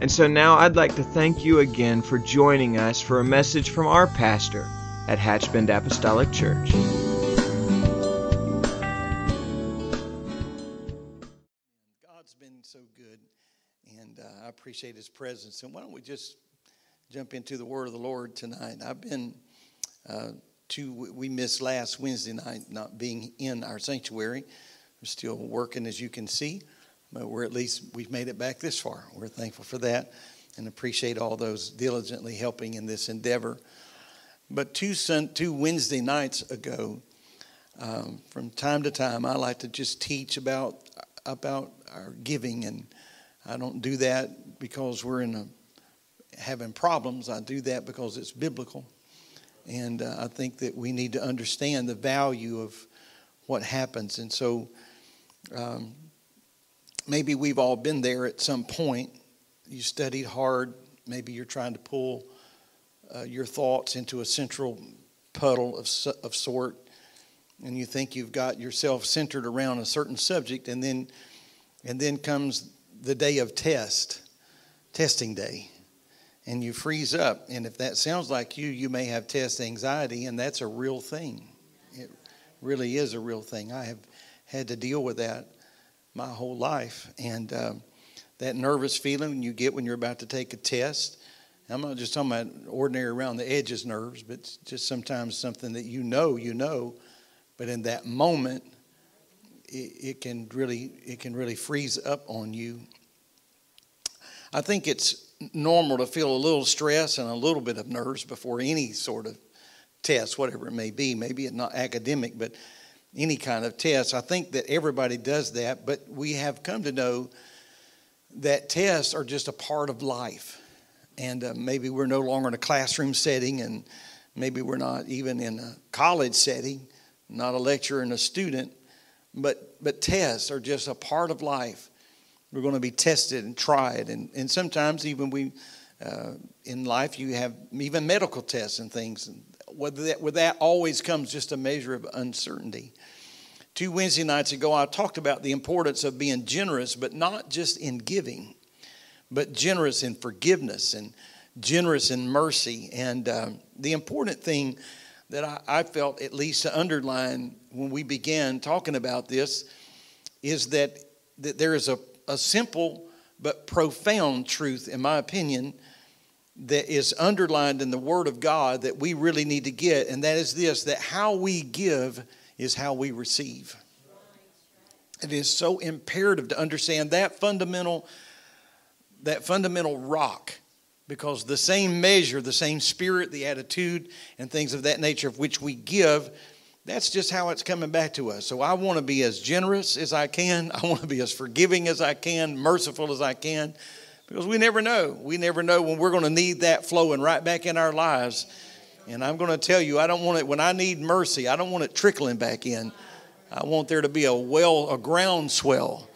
And so now I'd like to thank you again for joining us for a message from our pastor at Hatchbend Apostolic Church. God's been so good, and uh, I appreciate His presence. And why don't we just jump into the Word of the Lord tonight? I've been uh, to we missed last Wednesday night not being in our sanctuary. We're still working, as you can see, but we're at least we've made it back this far. We're thankful for that, and appreciate all those diligently helping in this endeavor. But two two Wednesday nights ago, um, from time to time, I like to just teach about about our giving, and I don't do that because we're in a having problems. I do that because it's biblical, and uh, I think that we need to understand the value of what happens. And so, um, maybe we've all been there at some point. You studied hard. Maybe you're trying to pull uh, your thoughts into a central puddle of of sort, and you think you've got yourself centered around a certain subject, and then and then comes the day of test, testing day, and you freeze up. And if that sounds like you, you may have test anxiety, and that's a real thing. It really is a real thing. I have had to deal with that my whole life, and um, that nervous feeling you get when you're about to take a test. I'm not just talking about ordinary around the edges nerves, but just sometimes something that you know, you know, but in that moment it, it can really it can really freeze up on you. I think it's normal to feel a little stress and a little bit of nerves before any sort of test, whatever it may be. Maybe it's not academic, but any kind of test. I think that everybody does that, but we have come to know that tests are just a part of life. And uh, maybe we're no longer in a classroom setting, and maybe we're not even in a college setting, not a lecturer and a student. But, but tests are just a part of life. We're going to be tested and tried. And, and sometimes, even we, uh, in life, you have even medical tests and things. With that, with that always comes just a measure of uncertainty. Two Wednesday nights ago, I talked about the importance of being generous, but not just in giving, but generous in forgiveness and generous in mercy. And um, the important thing that I, I felt at least to underline when we began talking about this is that, that there is a, a simple but profound truth, in my opinion, that is underlined in the Word of God that we really need to get, and that is this that how we give is how we receive. It is so imperative to understand that fundamental that fundamental rock because the same measure, the same spirit, the attitude, and things of that nature of which we give, that's just how it's coming back to us. So I want to be as generous as I can. I want to be as forgiving as I can, merciful as I can, because we never know. We never know when we're going to need that flowing right back in our lives. And I'm going to tell you, I don't want it, when I need mercy, I don't want it trickling back in. I want there to be a well, a groundswell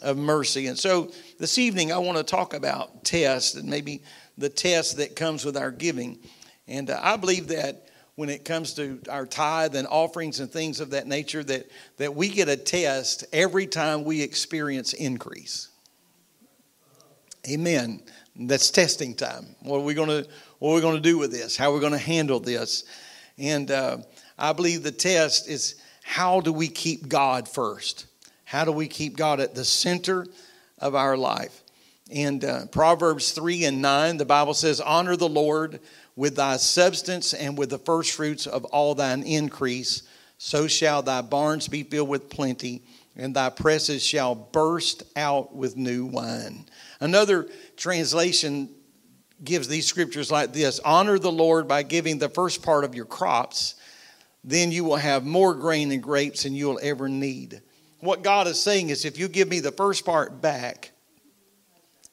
of mercy. And so this evening, I want to talk about tests and maybe the test that comes with our giving. And uh, I believe that when it comes to our tithe and offerings and things of that nature, that, that we get a test every time we experience increase. Amen. That's testing time. What are we going to what are we going to do with this? How are we going to handle this? And uh, I believe the test is how do we keep God first? How do we keep God at the center of our life? And uh, Proverbs 3 and 9, the Bible says, Honor the Lord with thy substance and with the first fruits of all thine increase. So shall thy barns be filled with plenty, and thy presses shall burst out with new wine. Another translation gives these scriptures like this Honor the Lord by giving the first part of your crops, then you will have more grain and grapes than you'll ever need. What God is saying is, if you give me the first part back,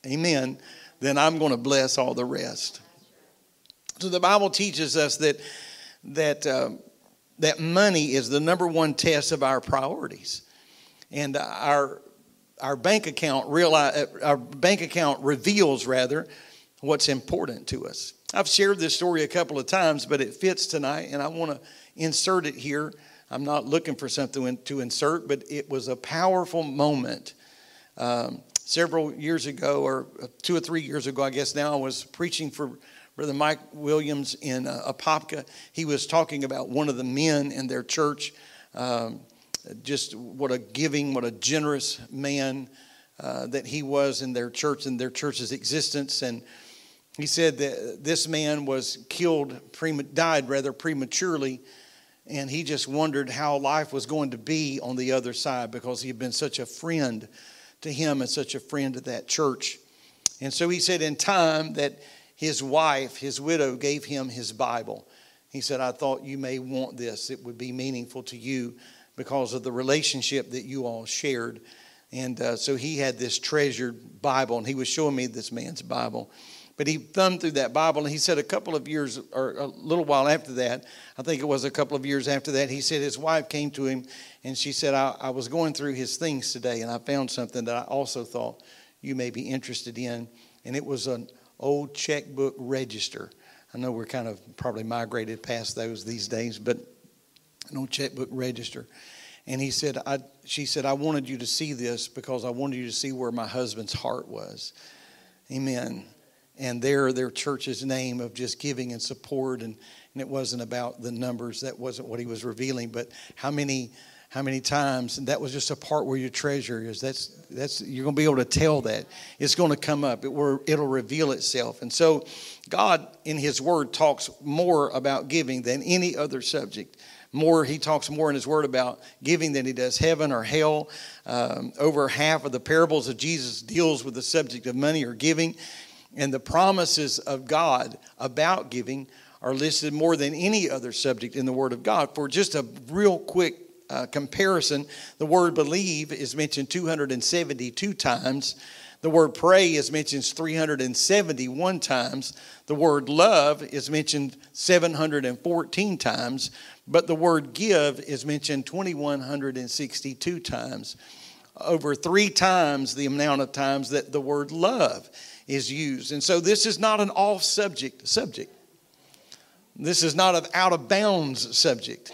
Amen. then I'm going to bless all the rest. So the Bible teaches us that that uh, that money is the number one test of our priorities, and our our bank account realize, our bank account reveals rather what's important to us. I've shared this story a couple of times, but it fits tonight, and I want to insert it here. I'm not looking for something to insert, but it was a powerful moment. Um, several years ago, or two or three years ago, I guess now, I was preaching for Brother Mike Williams in uh, Apopka. He was talking about one of the men in their church. Um, just what a giving, what a generous man uh, that he was in their church and their church's existence. And he said that this man was killed, died rather prematurely, and he just wondered how life was going to be on the other side because he had been such a friend to him and such a friend to that church. And so he said, in time, that his wife, his widow, gave him his Bible. He said, I thought you may want this. It would be meaningful to you because of the relationship that you all shared. And uh, so he had this treasured Bible, and he was showing me this man's Bible. But he thumbed through that Bible and he said a couple of years or a little while after that, I think it was a couple of years after that, he said his wife came to him and she said, I, I was going through his things today and I found something that I also thought you may be interested in. And it was an old checkbook register. I know we're kind of probably migrated past those these days, but old checkbook register. And he said, I, she said, I wanted you to see this because I wanted you to see where my husband's heart was. Amen. And there their church's name of just giving and support and, and it wasn't about the numbers. That wasn't what he was revealing. But how many how many times and that was just a part where your treasure is. That's that's you're going to be able to tell that. It's going to come up. It it'll reveal itself. And so god in his word talks more about giving than any other subject more he talks more in his word about giving than he does heaven or hell um, over half of the parables of jesus deals with the subject of money or giving and the promises of God about giving are listed more than any other subject in the Word of God. For just a real quick uh, comparison, the word believe is mentioned 272 times. The word pray is mentioned 371 times. The word love is mentioned 714 times. But the word give is mentioned 2162 times. Over three times the amount of times that the word love is used. And so this is not an off subject subject. This is not an out of bounds subject.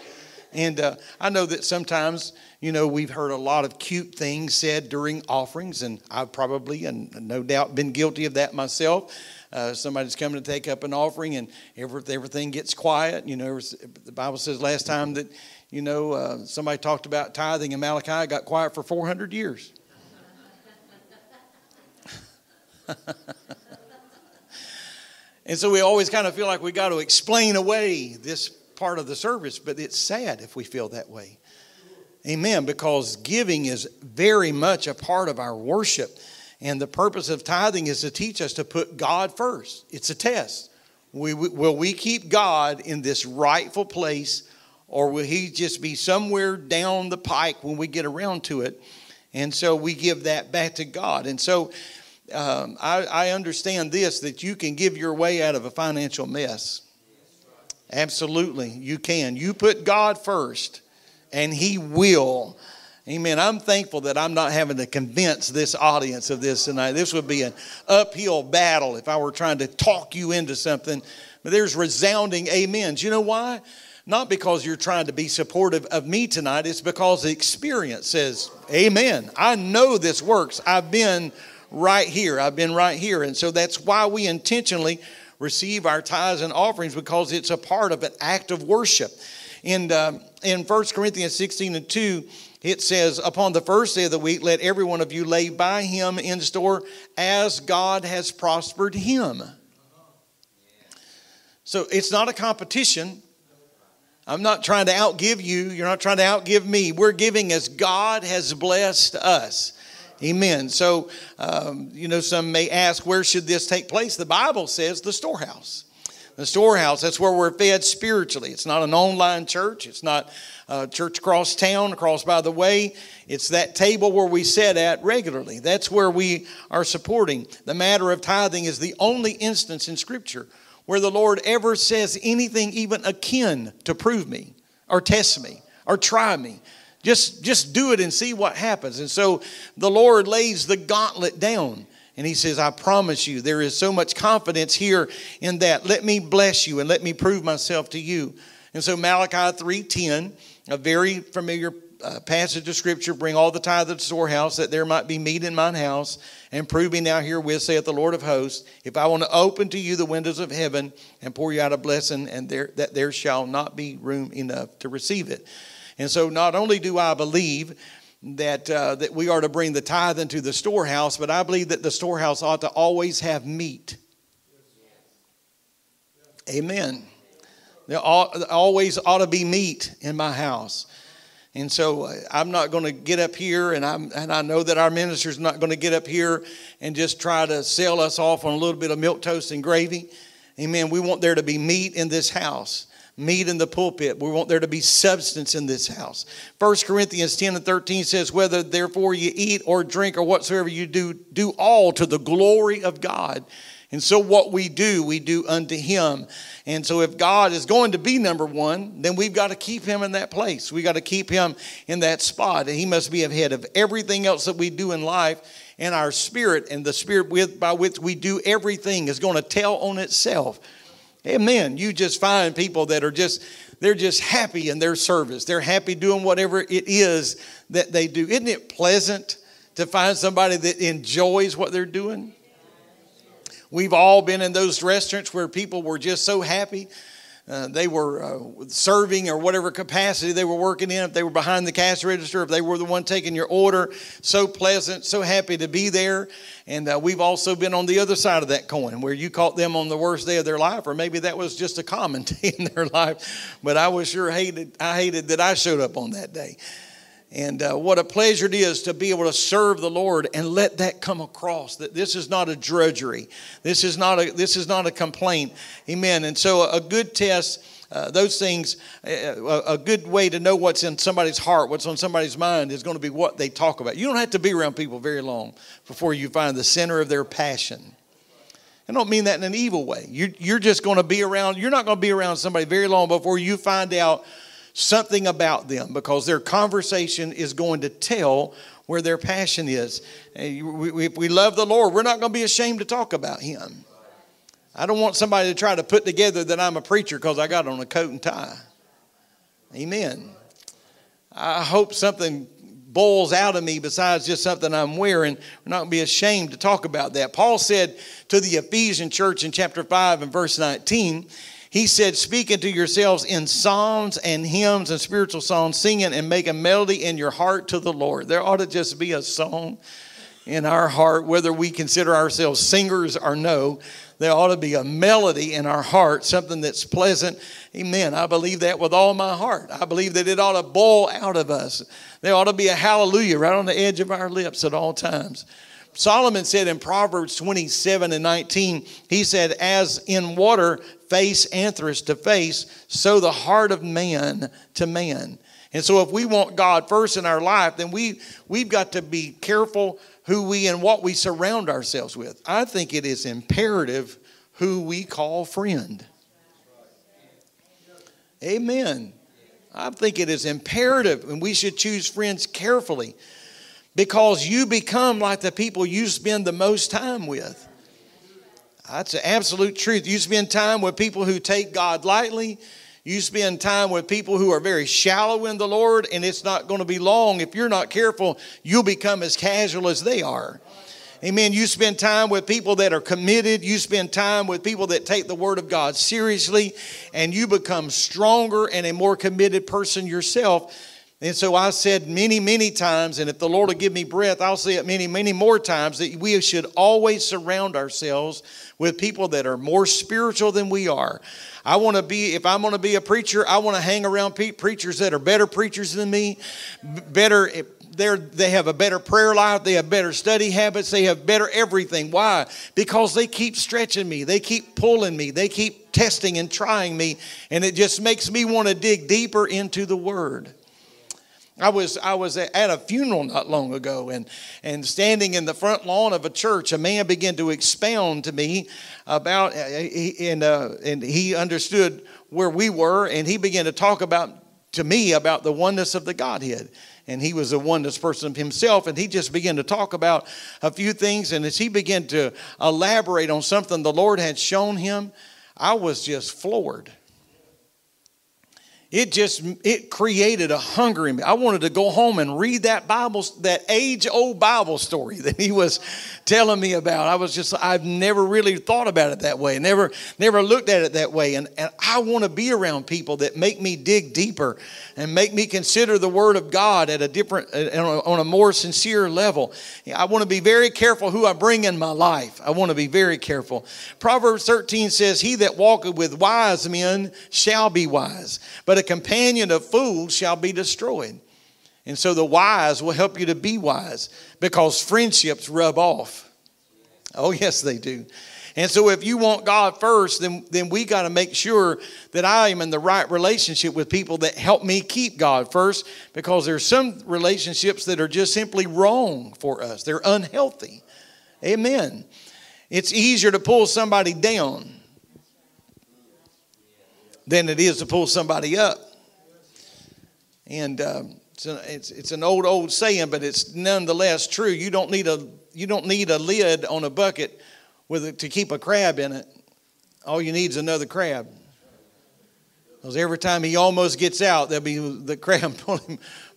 And uh, I know that sometimes, you know, we've heard a lot of cute things said during offerings, and I've probably, and no doubt, been guilty of that myself. Uh, somebody's coming to take up an offering, and everything gets quiet. You know, the Bible says last time that, you know, uh, somebody talked about tithing in Malachi, got quiet for 400 years. and so we always kind of feel like we got to explain away this part of the service, but it's sad if we feel that way. Amen. Because giving is very much a part of our worship. And the purpose of tithing is to teach us to put God first. It's a test. We, will we keep God in this rightful place, or will He just be somewhere down the pike when we get around to it? And so we give that back to God. And so um, I, I understand this that you can give your way out of a financial mess. Absolutely, you can. You put God first, and He will. Amen. I'm thankful that I'm not having to convince this audience of this tonight. This would be an uphill battle if I were trying to talk you into something. But there's resounding amens. You know why? Not because you're trying to be supportive of me tonight, it's because the experience says, Amen. I know this works. I've been right here. I've been right here. And so that's why we intentionally receive our tithes and offerings because it's a part of an act of worship. In, uh, in 1 Corinthians 16 and 2, it says, Upon the first day of the week, let every one of you lay by him in store as God has prospered him. So it's not a competition. I'm not trying to outgive you. You're not trying to outgive me. We're giving as God has blessed us. Amen. So, um, you know, some may ask, where should this take place? The Bible says the storehouse. The storehouse, that's where we're fed spiritually. It's not an online church. It's not a church across town, across by the way. It's that table where we sit at regularly. That's where we are supporting. The matter of tithing is the only instance in Scripture where the Lord ever says anything even akin to prove me or test me or try me. Just, just do it and see what happens. And so the Lord lays the gauntlet down. And he says, I promise you, there is so much confidence here in that. Let me bless you and let me prove myself to you. And so Malachi 3:10, a very familiar uh, passage of scripture, bring all the tithe of the storehouse that there might be meat in mine house, and prove me now herewith, saith the Lord of hosts, if I want to open to you the windows of heaven and pour you out a blessing, and there that there shall not be room enough to receive it. And so, not only do I believe that, uh, that we are to bring the tithe into the storehouse, but I believe that the storehouse ought to always have meat. Amen. There always ought to be meat in my house. And so uh, I'm not going to get up here, and, I'm, and I know that our minister's not going to get up here and just try to sell us off on a little bit of milk toast and gravy. Amen. We want there to be meat in this house meat in the pulpit. We want there to be substance in this house. 1 Corinthians 10 and 13 says, Whether therefore you eat or drink or whatsoever you do, do all to the glory of God. And so, what we do, we do unto Him. And so, if God is going to be number one, then we've got to keep Him in that place. We got to keep Him in that spot. And He must be ahead of everything else that we do in life. And our spirit and the spirit with, by which we do everything is going to tell on itself. Amen. You just find people that are just, they're just happy in their service. They're happy doing whatever it is that they do. Isn't it pleasant to find somebody that enjoys what they're doing? We've all been in those restaurants where people were just so happy uh, they were uh, serving or whatever capacity they were working in, if they were behind the cash register, if they were the one taking your order, so pleasant, so happy to be there. And uh, we've also been on the other side of that coin where you caught them on the worst day of their life, or maybe that was just a common day in their life. But I was sure hated, I hated that I showed up on that day. And uh, what a pleasure it is to be able to serve the Lord and let that come across that this is not a drudgery. This is not a, this is not a complaint. Amen. And so a good test, uh, those things, uh, a good way to know what's in somebody's heart, what's on somebody's mind is going to be what they talk about. You don't have to be around people very long before you find the center of their passion. I don't mean that in an evil way. You're, you're just going to be around, you're not going to be around somebody very long before you find out something about them because their conversation is going to tell where their passion is. If we love the Lord, we're not going to be ashamed to talk about Him. I don't want somebody to try to put together that I'm a preacher because I got on a coat and tie. Amen. I hope something boils out of me besides just something I'm wearing. We're not going to be ashamed to talk about that. Paul said to the Ephesian church in chapter 5 and verse 19, he said, Speaking to yourselves in psalms and hymns and spiritual songs, singing and making melody in your heart to the Lord. There ought to just be a song in our heart, whether we consider ourselves singers or no. There ought to be a melody in our heart, something that's pleasant. Amen. I believe that with all my heart. I believe that it ought to boil out of us. There ought to be a hallelujah right on the edge of our lips at all times. Solomon said in Proverbs 27 and 19, he said, As in water face anthers to face, so the heart of man to man. And so if we want God first in our life, then we, we've got to be careful who we and what we surround ourselves with. I think it is imperative who we call friend. Amen. I think it is imperative, and we should choose friends carefully because you become like the people you spend the most time with. That's the absolute truth. You spend time with people who take God lightly. You spend time with people who are very shallow in the Lord, and it's not going to be long. If you're not careful, you'll become as casual as they are. Amen. You spend time with people that are committed. You spend time with people that take the Word of God seriously, and you become stronger and a more committed person yourself and so I said many, many times, and if the Lord will give me breath, I'll say it many, many more times that we should always surround ourselves with people that are more spiritual than we are. I want to be, if I'm going to be a preacher, I want to hang around preachers that are better preachers than me, better eh, they're, they have a better prayer life, they have better study habits, they have better everything. Why? Because they keep stretching me, they keep pulling me, they keep testing and trying me, and it just makes me want to dig deeper into the Word. I was I was at a funeral not long ago, and and standing in the front lawn of a church, a man began to expound to me about, uh, and uh, and he understood where we were, and he began to talk about to me about the oneness of the Godhead. And he was a oneness person himself, and he just began to talk about a few things. And as he began to elaborate on something the Lord had shown him, I was just floored it just it created a hunger in me. I wanted to go home and read that bible that age old bible story that he was telling me about. I was just i've never really thought about it that way never never looked at it that way. And, and i want to be around people that make me dig deeper and make me consider the word of god at a different uh, on a more sincere level. I want to be very careful who i bring in my life. I want to be very careful. Proverbs 13 says he that walketh with wise men shall be wise but a companion of fools shall be destroyed. And so the wise will help you to be wise because friendships rub off. Oh, yes, they do. And so if you want God first, then, then we got to make sure that I am in the right relationship with people that help me keep God first because there's some relationships that are just simply wrong for us. They're unhealthy. Amen. It's easier to pull somebody down than it is to pull somebody up. And um, it's, an, it's, it's an old, old saying, but it's nonetheless true. You don't need a, you don't need a lid on a bucket with a, to keep a crab in it. All you need is another crab. Because every time he almost gets out, there'll be the crab pull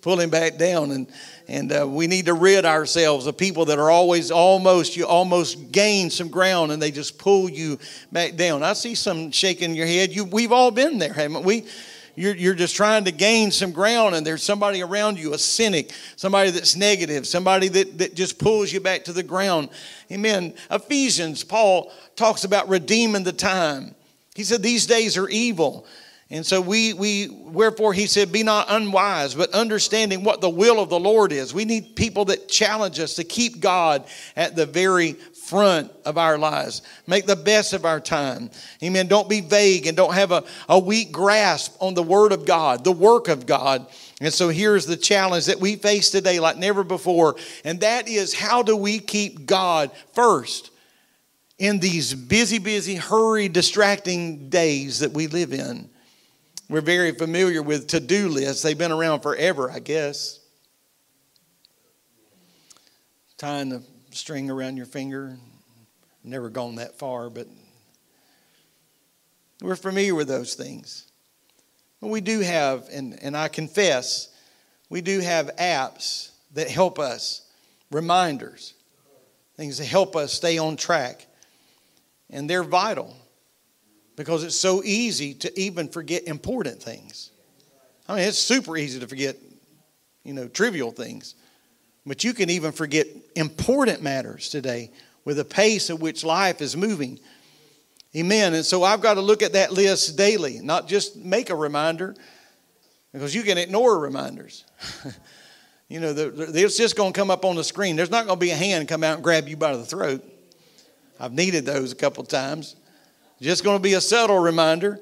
him, pull him back down. And, and uh, we need to rid ourselves of people that are always almost, you almost gain some ground and they just pull you back down. I see some shaking your head. You, we've all been there, haven't we? You're, you're just trying to gain some ground and there's somebody around you, a cynic, somebody that's negative, somebody that, that just pulls you back to the ground. Amen. Ephesians, Paul talks about redeeming the time. He said, These days are evil. And so we, we, wherefore he said, be not unwise, but understanding what the will of the Lord is. We need people that challenge us to keep God at the very front of our lives. Make the best of our time. Amen. Don't be vague and don't have a, a weak grasp on the word of God, the work of God. And so here's the challenge that we face today like never before. And that is how do we keep God first in these busy, busy, hurry, distracting days that we live in? We're very familiar with to do lists, they've been around forever, I guess. Tying the string around your finger. Never gone that far, but we're familiar with those things. But we do have, and, and I confess, we do have apps that help us, reminders, things that help us stay on track. And they're vital because it's so easy to even forget important things. I mean, it's super easy to forget, you know, trivial things. But you can even forget important matters today with the pace at which life is moving. Amen. And so I've got to look at that list daily, not just make a reminder, because you can ignore reminders. you know, it's just going to come up on the screen. There's not going to be a hand come out and grab you by the throat. I've needed those a couple times. Just going to be a subtle reminder.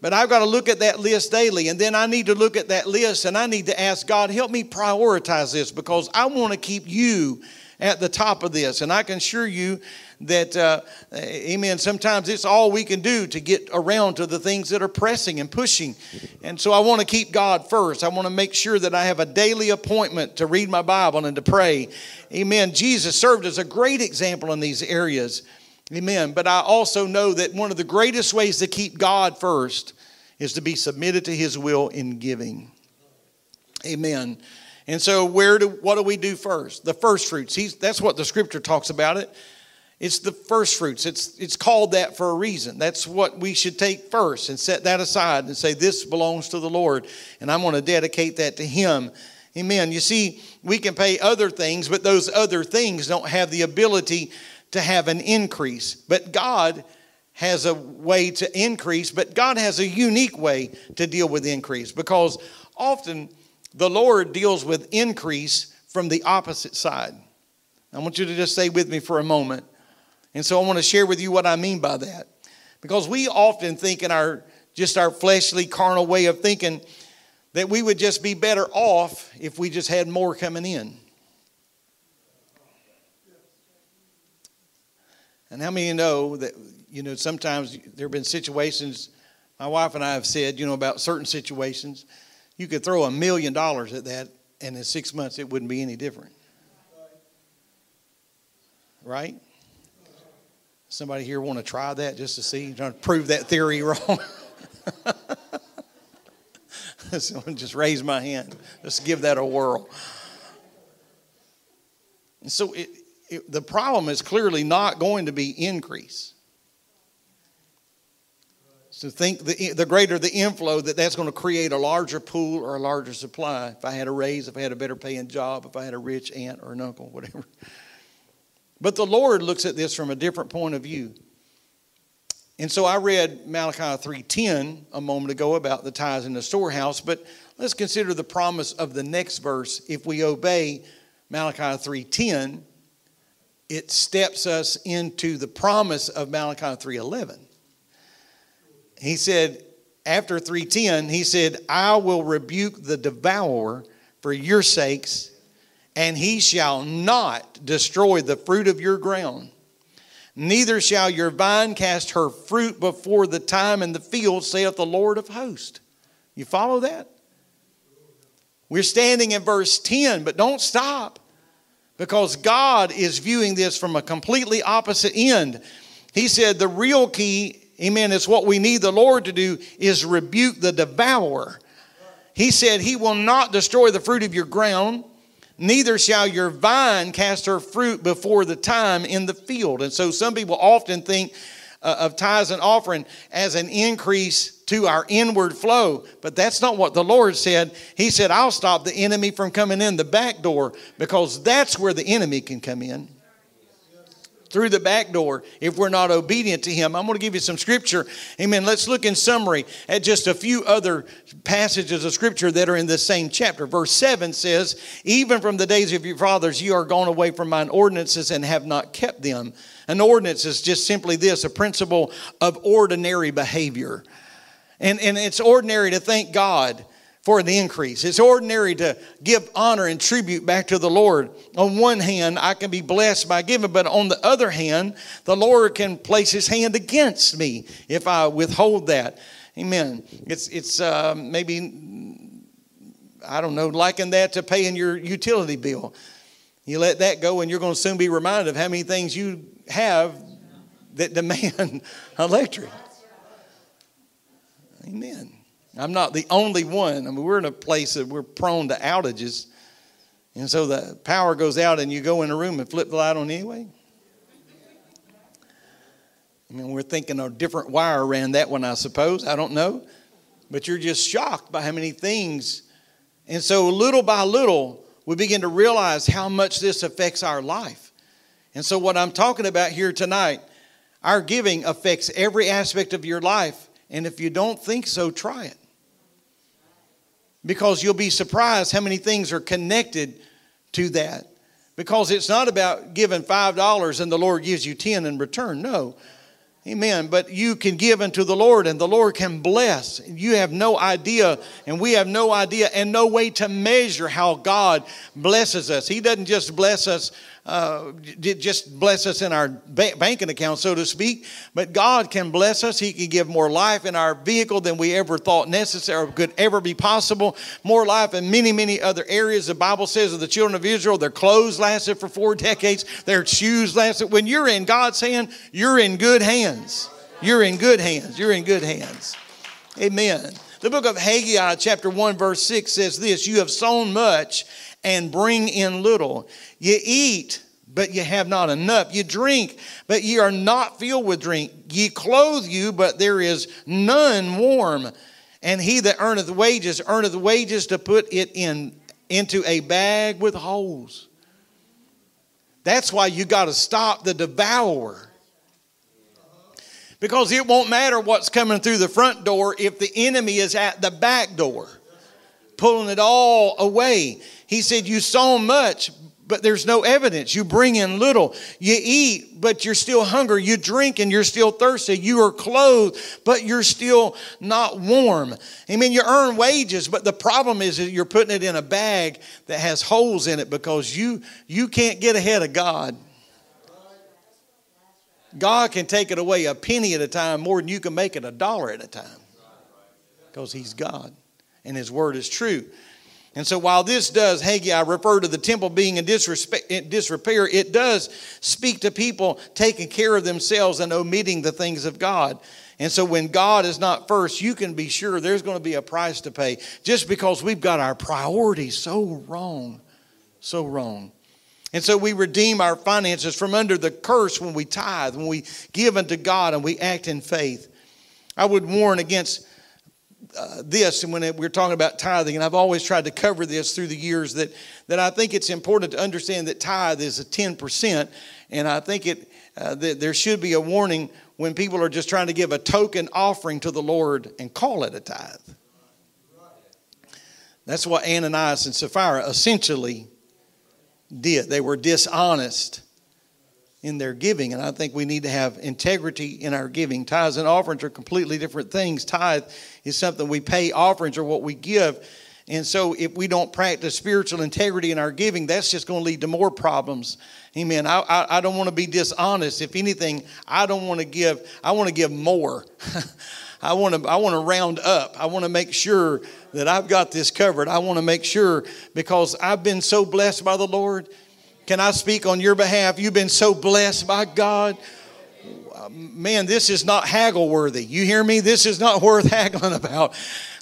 But I've got to look at that list daily. And then I need to look at that list and I need to ask God, help me prioritize this because I want to keep you at the top of this. And I can assure you that, uh, amen, sometimes it's all we can do to get around to the things that are pressing and pushing. And so I want to keep God first. I want to make sure that I have a daily appointment to read my Bible and to pray. Amen. Jesus served as a great example in these areas. Amen. But I also know that one of the greatest ways to keep God first is to be submitted to his will in giving. Amen. And so where do what do we do first? The first fruits. He's, that's what the scripture talks about it. It's the first fruits. It's it's called that for a reason. That's what we should take first and set that aside and say this belongs to the Lord and I'm going to dedicate that to him. Amen. You see, we can pay other things, but those other things don't have the ability to have an increase. But God has a way to increase, but God has a unique way to deal with increase because often the Lord deals with increase from the opposite side. I want you to just stay with me for a moment. And so I want to share with you what I mean by that. Because we often think in our just our fleshly carnal way of thinking that we would just be better off if we just had more coming in. And how many you know that, you know, sometimes there have been situations, my wife and I have said, you know, about certain situations, you could throw a million dollars at that, and in six months it wouldn't be any different. Right? Somebody here want to try that just to see, trying to prove that theory wrong? Someone just raise my hand. Let's give that a whirl. And so it, it, the problem is clearly not going to be increase. So think the, the greater the inflow, that that's going to create a larger pool or a larger supply. If I had a raise, if I had a better paying job, if I had a rich aunt or an uncle, whatever. But the Lord looks at this from a different point of view. And so I read Malachi 3:10 a moment ago about the tithes in the storehouse, but let's consider the promise of the next verse. If we obey Malachi 3:10, it steps us into the promise of Malachi 3:11. He said after 3:10, he said, "I will rebuke the devourer for your sakes, and he shall not destroy the fruit of your ground." Neither shall your vine cast her fruit before the time in the field, saith the Lord of hosts. You follow that? We're standing in verse 10, but don't stop because God is viewing this from a completely opposite end. He said the real key, amen, is what we need the Lord to do is rebuke the devourer. He said he will not destroy the fruit of your ground neither shall your vine cast her fruit before the time in the field. And so some people often think uh, of tithes and offering as an increase to our inward flow, but that's not what the Lord said. He said, I'll stop the enemy from coming in the back door because that's where the enemy can come in through the back door if we're not obedient to Him. I'm going to give you some scripture. Amen. Let's look in summary at just a few other passages of scripture that are in this same chapter. Verse 7 says, Even from the days of your fathers, you are gone away from mine ordinances and have not kept them. An ordinance is just simply this a principle of ordinary behavior. And, and it's ordinary to thank God for the increase. It's ordinary to give honor and tribute back to the Lord. On one hand, I can be blessed by giving, but on the other hand, the Lord can place his hand against me if I withhold that. Amen. It's, it's uh, maybe, I don't know, liken that to paying your utility bill. You let that go, and you're going to soon be reminded of how many things you have that demand electric. Amen. I'm not the only one. I mean, we're in a place that we're prone to outages. And so the power goes out and you go in a room and flip the light on anyway. I mean, we're thinking a different wire ran that one, I suppose. I don't know. But you're just shocked by how many things. And so little by little, we begin to realize how much this affects our life. And so, what I'm talking about here tonight, our giving affects every aspect of your life. And if you don't think so, try it because you'll be surprised how many things are connected to that. Because it's not about giving $5 and the Lord gives you 10 in return. No. Amen. But you can give unto the Lord and the Lord can bless. You have no idea, and we have no idea and no way to measure how God blesses us. He doesn't just bless us uh, just bless us in our banking account, so to speak. But God can bless us. He can give more life in our vehicle than we ever thought necessary or could ever be possible. More life in many, many other areas. The Bible says of the children of Israel, their clothes lasted for four decades, their shoes lasted. When you're in God's hand, you're in good hands. You're in good hands. You're in good hands. Amen. The book of Haggai, chapter 1, verse 6 says this You have sown much and bring in little. You eat, but you have not enough. You drink, but ye are not filled with drink. Ye clothe you, but there is none warm. And he that earneth wages earneth wages to put it in into a bag with holes. That's why you got to stop the devourer. Because it won't matter what's coming through the front door if the enemy is at the back door pulling it all away. He said, You sow much, but there's no evidence. You bring in little. You eat, but you're still hungry. You drink and you're still thirsty. You are clothed, but you're still not warm. I mean, you earn wages, but the problem is that you're putting it in a bag that has holes in it because you you can't get ahead of God. God can take it away a penny at a time more than you can make it a dollar at a time because He's God and His word is true. And so while this does, Haggai refer to the temple being in disrepair, it does speak to people taking care of themselves and omitting the things of God. And so when God is not first, you can be sure there's going to be a price to pay just because we've got our priorities so wrong, so wrong. And so we redeem our finances from under the curse when we tithe, when we give unto God and we act in faith. I would warn against uh, this, and when we're talking about tithing, and I've always tried to cover this through the years, that, that I think it's important to understand that tithe is a 10%, and I think it, uh, that there should be a warning when people are just trying to give a token offering to the Lord and call it a tithe. That's what Ananias and Sapphira essentially did. They were dishonest in their giving. And I think we need to have integrity in our giving. Tithes and offerings are completely different things. Tithe is something we pay, offerings are what we give. And so, if we don't practice spiritual integrity in our giving, that's just going to lead to more problems. Amen. I, I, I don't want to be dishonest. If anything, I don't want to give, I want to give more. I want to I want to round up. I want to make sure that I've got this covered. I want to make sure because I've been so blessed by the Lord. Can I speak on your behalf? You've been so blessed by God. Man, this is not haggle worthy. You hear me? This is not worth haggling about.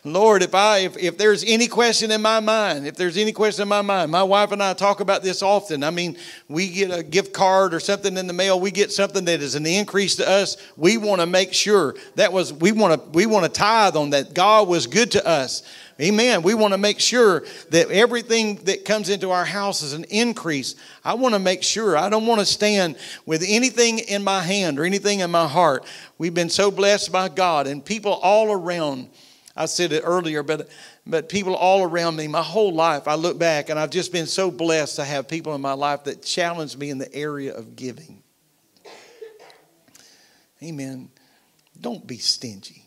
Lord, if I if, if there's any question in my mind, if there's any question in my mind, my wife and I talk about this often. I mean, we get a gift card or something in the mail, we get something that is an increase to us. We want to make sure that was we want to we want to tithe on that. God was good to us. Amen. We want to make sure that everything that comes into our house is an increase. I want to make sure. I don't want to stand with anything in my hand or anything in my heart. We've been so blessed by God and people all around I said it earlier, but but people all around me, my whole life, I look back and I've just been so blessed to have people in my life that challenge me in the area of giving. Amen. Don't be stingy.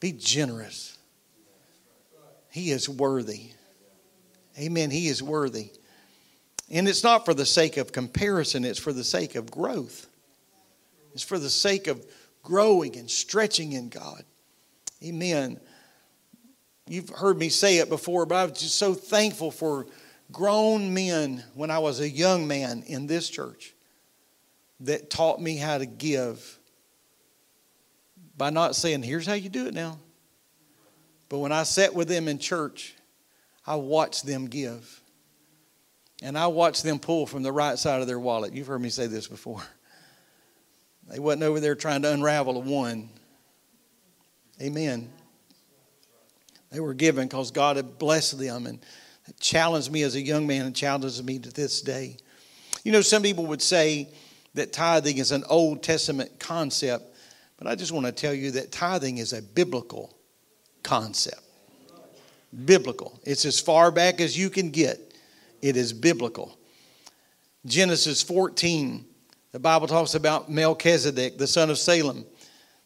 Be generous. He is worthy. Amen. He is worthy. And it's not for the sake of comparison, it's for the sake of growth. It's for the sake of growing and stretching in God. Amen. You've heard me say it before, but I was just so thankful for grown men when I was a young man in this church that taught me how to give by not saying, here's how you do it now. But when I sat with them in church, I watched them give. And I watched them pull from the right side of their wallet. You've heard me say this before. They wasn't over there trying to unravel a one. Amen. They were given because God had blessed them and challenged me as a young man and challenges me to this day. You know, some people would say that tithing is an Old Testament concept, but I just want to tell you that tithing is a biblical concept. Biblical. It's as far back as you can get. It is biblical. Genesis 14 the Bible talks about Melchizedek, the son of Salem,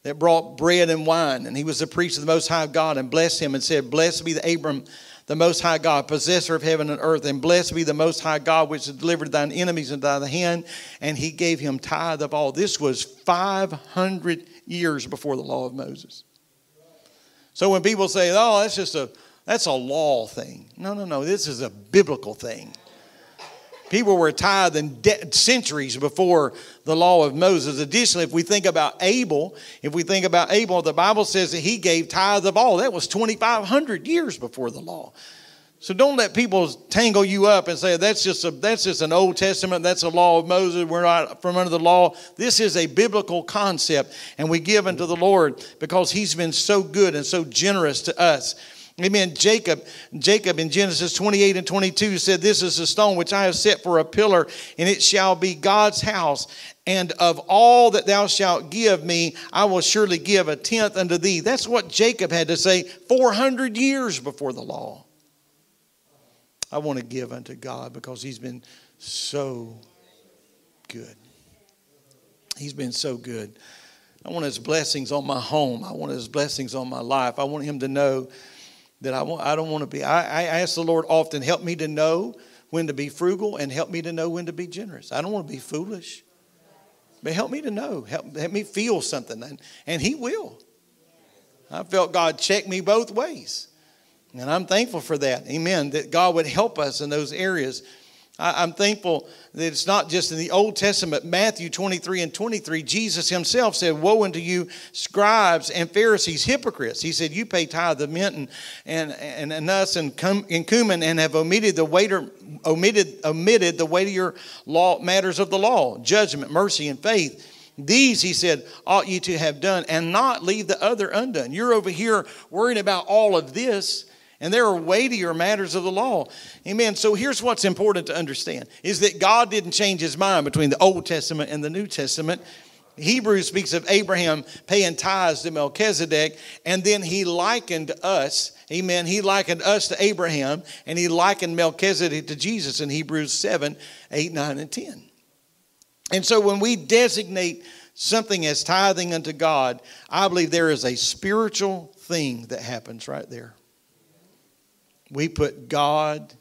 that brought bread and wine, and he was the priest of the Most High God, and blessed him and said, Blessed be the Abram, the Most High God, possessor of heaven and earth, and blessed be the Most High God, which has delivered thine enemies into thy hand. And he gave him tithe of all. This was 500 years before the law of Moses. So when people say, "Oh, that's just a that's a law thing," no, no, no. This is a biblical thing. People were tithing de- centuries before the law of Moses. Additionally, if we think about Abel, if we think about Abel, the Bible says that he gave tithe of all. That was 2,500 years before the law. So don't let people tangle you up and say that's just a, that's just an Old Testament, that's a law of Moses. We're not from under the law. This is a biblical concept, and we give unto the Lord because He's been so good and so generous to us. Amen. Jacob, Jacob in Genesis 28 and 22 said, This is a stone which I have set for a pillar, and it shall be God's house. And of all that thou shalt give me, I will surely give a tenth unto thee. That's what Jacob had to say 400 years before the law. I want to give unto God because he's been so good. He's been so good. I want his blessings on my home. I want his blessings on my life. I want him to know that I, want, I don't want to be. I, I ask the Lord often, help me to know when to be frugal and help me to know when to be generous. I don't want to be foolish. But help me to know, help, help me feel something, and, and He will. I felt God check me both ways. And I'm thankful for that. Amen. That God would help us in those areas. I, am thankful that it's not just in the Old Testament, Matthew 23 and 23, Jesus himself said, Woe unto you, scribes and Pharisees, hypocrites. He said, You pay tithe of mint and, and, and, and nuts and, cum, and cumin and have omitted the waiter, omitted, omitted the weightier law matters of the law, judgment, mercy, and faith. These, he said, ought you to have done and not leave the other undone. You're over here worrying about all of this and there are weightier matters of the law. Amen. So here's what's important to understand is that God didn't change his mind between the Old Testament and the New Testament. Hebrews speaks of Abraham paying tithes to Melchizedek, and then he likened us, amen. He likened us to Abraham, and he likened Melchizedek to Jesus in Hebrews 7, 8, 9, and 10. And so when we designate something as tithing unto God, I believe there is a spiritual thing that happens right there. We put God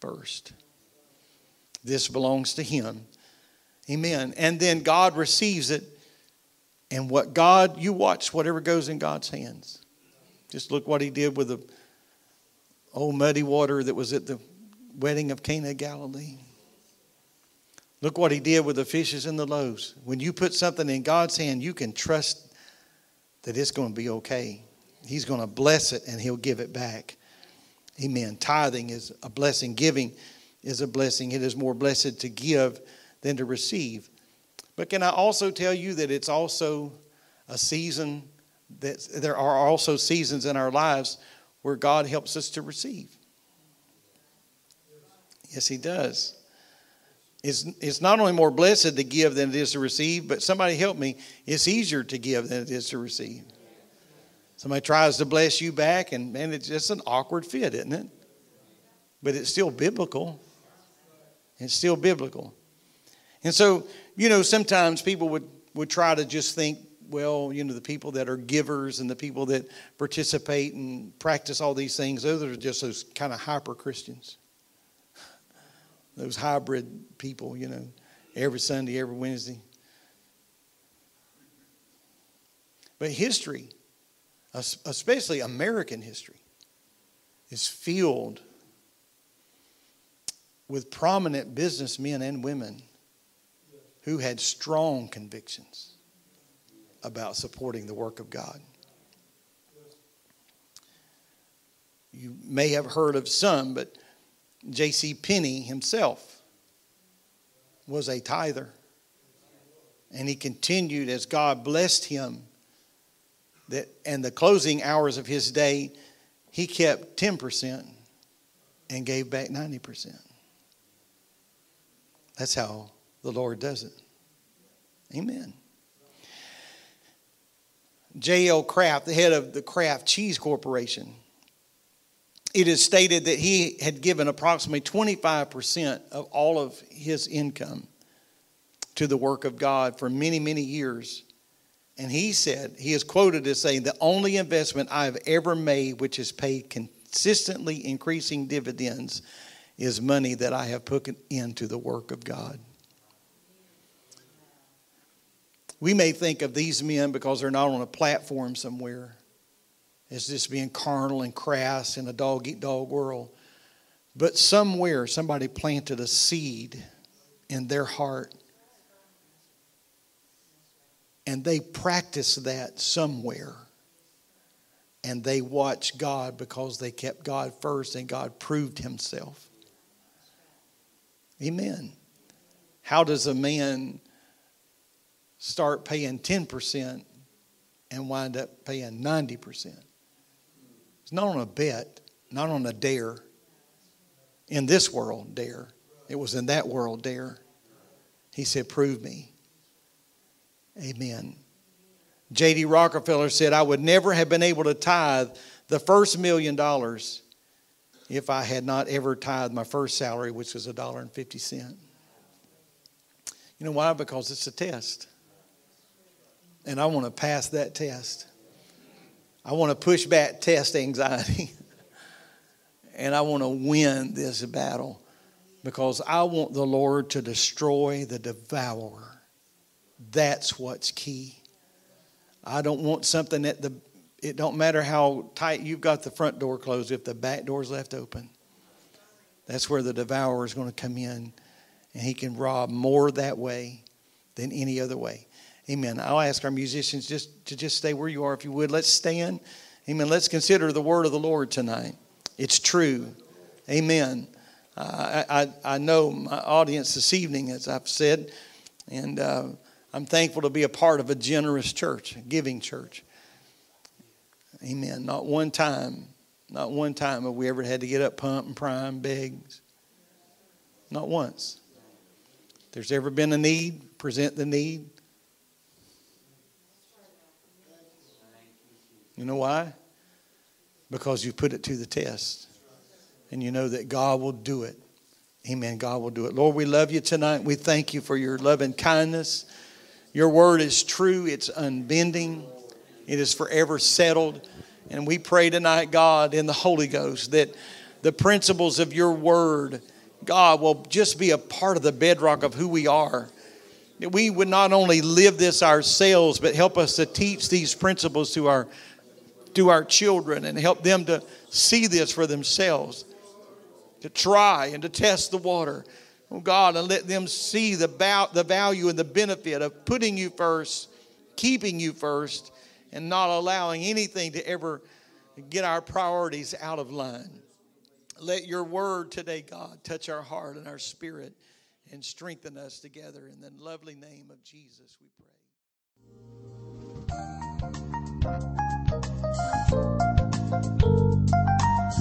first. This belongs to Him. Amen. And then God receives it. And what God, you watch whatever goes in God's hands. Just look what He did with the old muddy water that was at the wedding of Cana of Galilee. Look what He did with the fishes and the loaves. When you put something in God's hand, you can trust that it's going to be okay. He's going to bless it and He'll give it back. Amen. Tithing is a blessing, giving is a blessing. It is more blessed to give than to receive. But can I also tell you that it's also a season that there are also seasons in our lives where God helps us to receive? Yes, He does. It's, it's not only more blessed to give than it is to receive, but somebody help me, it's easier to give than it is to receive. Somebody tries to bless you back, and man, it's just an awkward fit, isn't it? But it's still biblical. It's still biblical. And so, you know, sometimes people would, would try to just think, well, you know, the people that are givers and the people that participate and practice all these things, those are just those kind of hyper Christians. Those hybrid people, you know, every Sunday, every Wednesday. But history especially American history, is filled with prominent businessmen and women who had strong convictions about supporting the work of God. You may have heard of some, but J.C. Penney himself was a tither. And he continued as God blessed him that and the closing hours of his day, he kept 10% and gave back 90%. That's how the Lord does it. Amen. J.L. Kraft, the head of the Kraft Cheese Corporation, it is stated that he had given approximately 25% of all of his income to the work of God for many, many years. And he said, he is quoted as saying, the only investment I have ever made which has paid consistently increasing dividends is money that I have put into the work of God. We may think of these men because they're not on a platform somewhere as just being carnal and crass in a dog eat dog world. But somewhere somebody planted a seed in their heart and they practice that somewhere. And they watch God because they kept God first and God proved himself. Amen. How does a man start paying 10% and wind up paying 90%? It's not on a bet, not on a dare. In this world, dare. It was in that world, dare. He said, Prove me. Amen. J.D. Rockefeller said, I would never have been able to tithe the first million dollars if I had not ever tithed my first salary, which was a dollar and fifty cent. You know why? Because it's a test. And I want to pass that test. I want to push back test anxiety. and I want to win this battle because I want the Lord to destroy the devourer. That's what's key. I don't want something that the it don't matter how tight you've got the front door closed if the back door's left open. That's where the devourer is going to come in and he can rob more that way than any other way. Amen. I'll ask our musicians just to just stay where you are if you would. Let's stand. Amen. Let's consider the word of the Lord tonight. It's true. Amen. Uh, I, I, I know my audience this evening, as I've said, and uh, I'm thankful to be a part of a generous church, a giving church. Amen. Not one time, not one time have we ever had to get up, pump, and prime, beg. Not once. There's ever been a need, present the need. You know why? Because you put it to the test. And you know that God will do it. Amen. God will do it. Lord, we love you tonight. We thank you for your love and kindness. Your word is true, it's unbending, it is forever settled. And we pray tonight, God, in the Holy Ghost, that the principles of your word, God, will just be a part of the bedrock of who we are. That we would not only live this ourselves, but help us to teach these principles to our to our children and help them to see this for themselves, to try and to test the water oh God, and let them see the, the value and the benefit of putting you first, keeping you first, and not allowing anything to ever get our priorities out of line. Let your word today, God, touch our heart and our spirit and strengthen us together. In the lovely name of Jesus, we pray.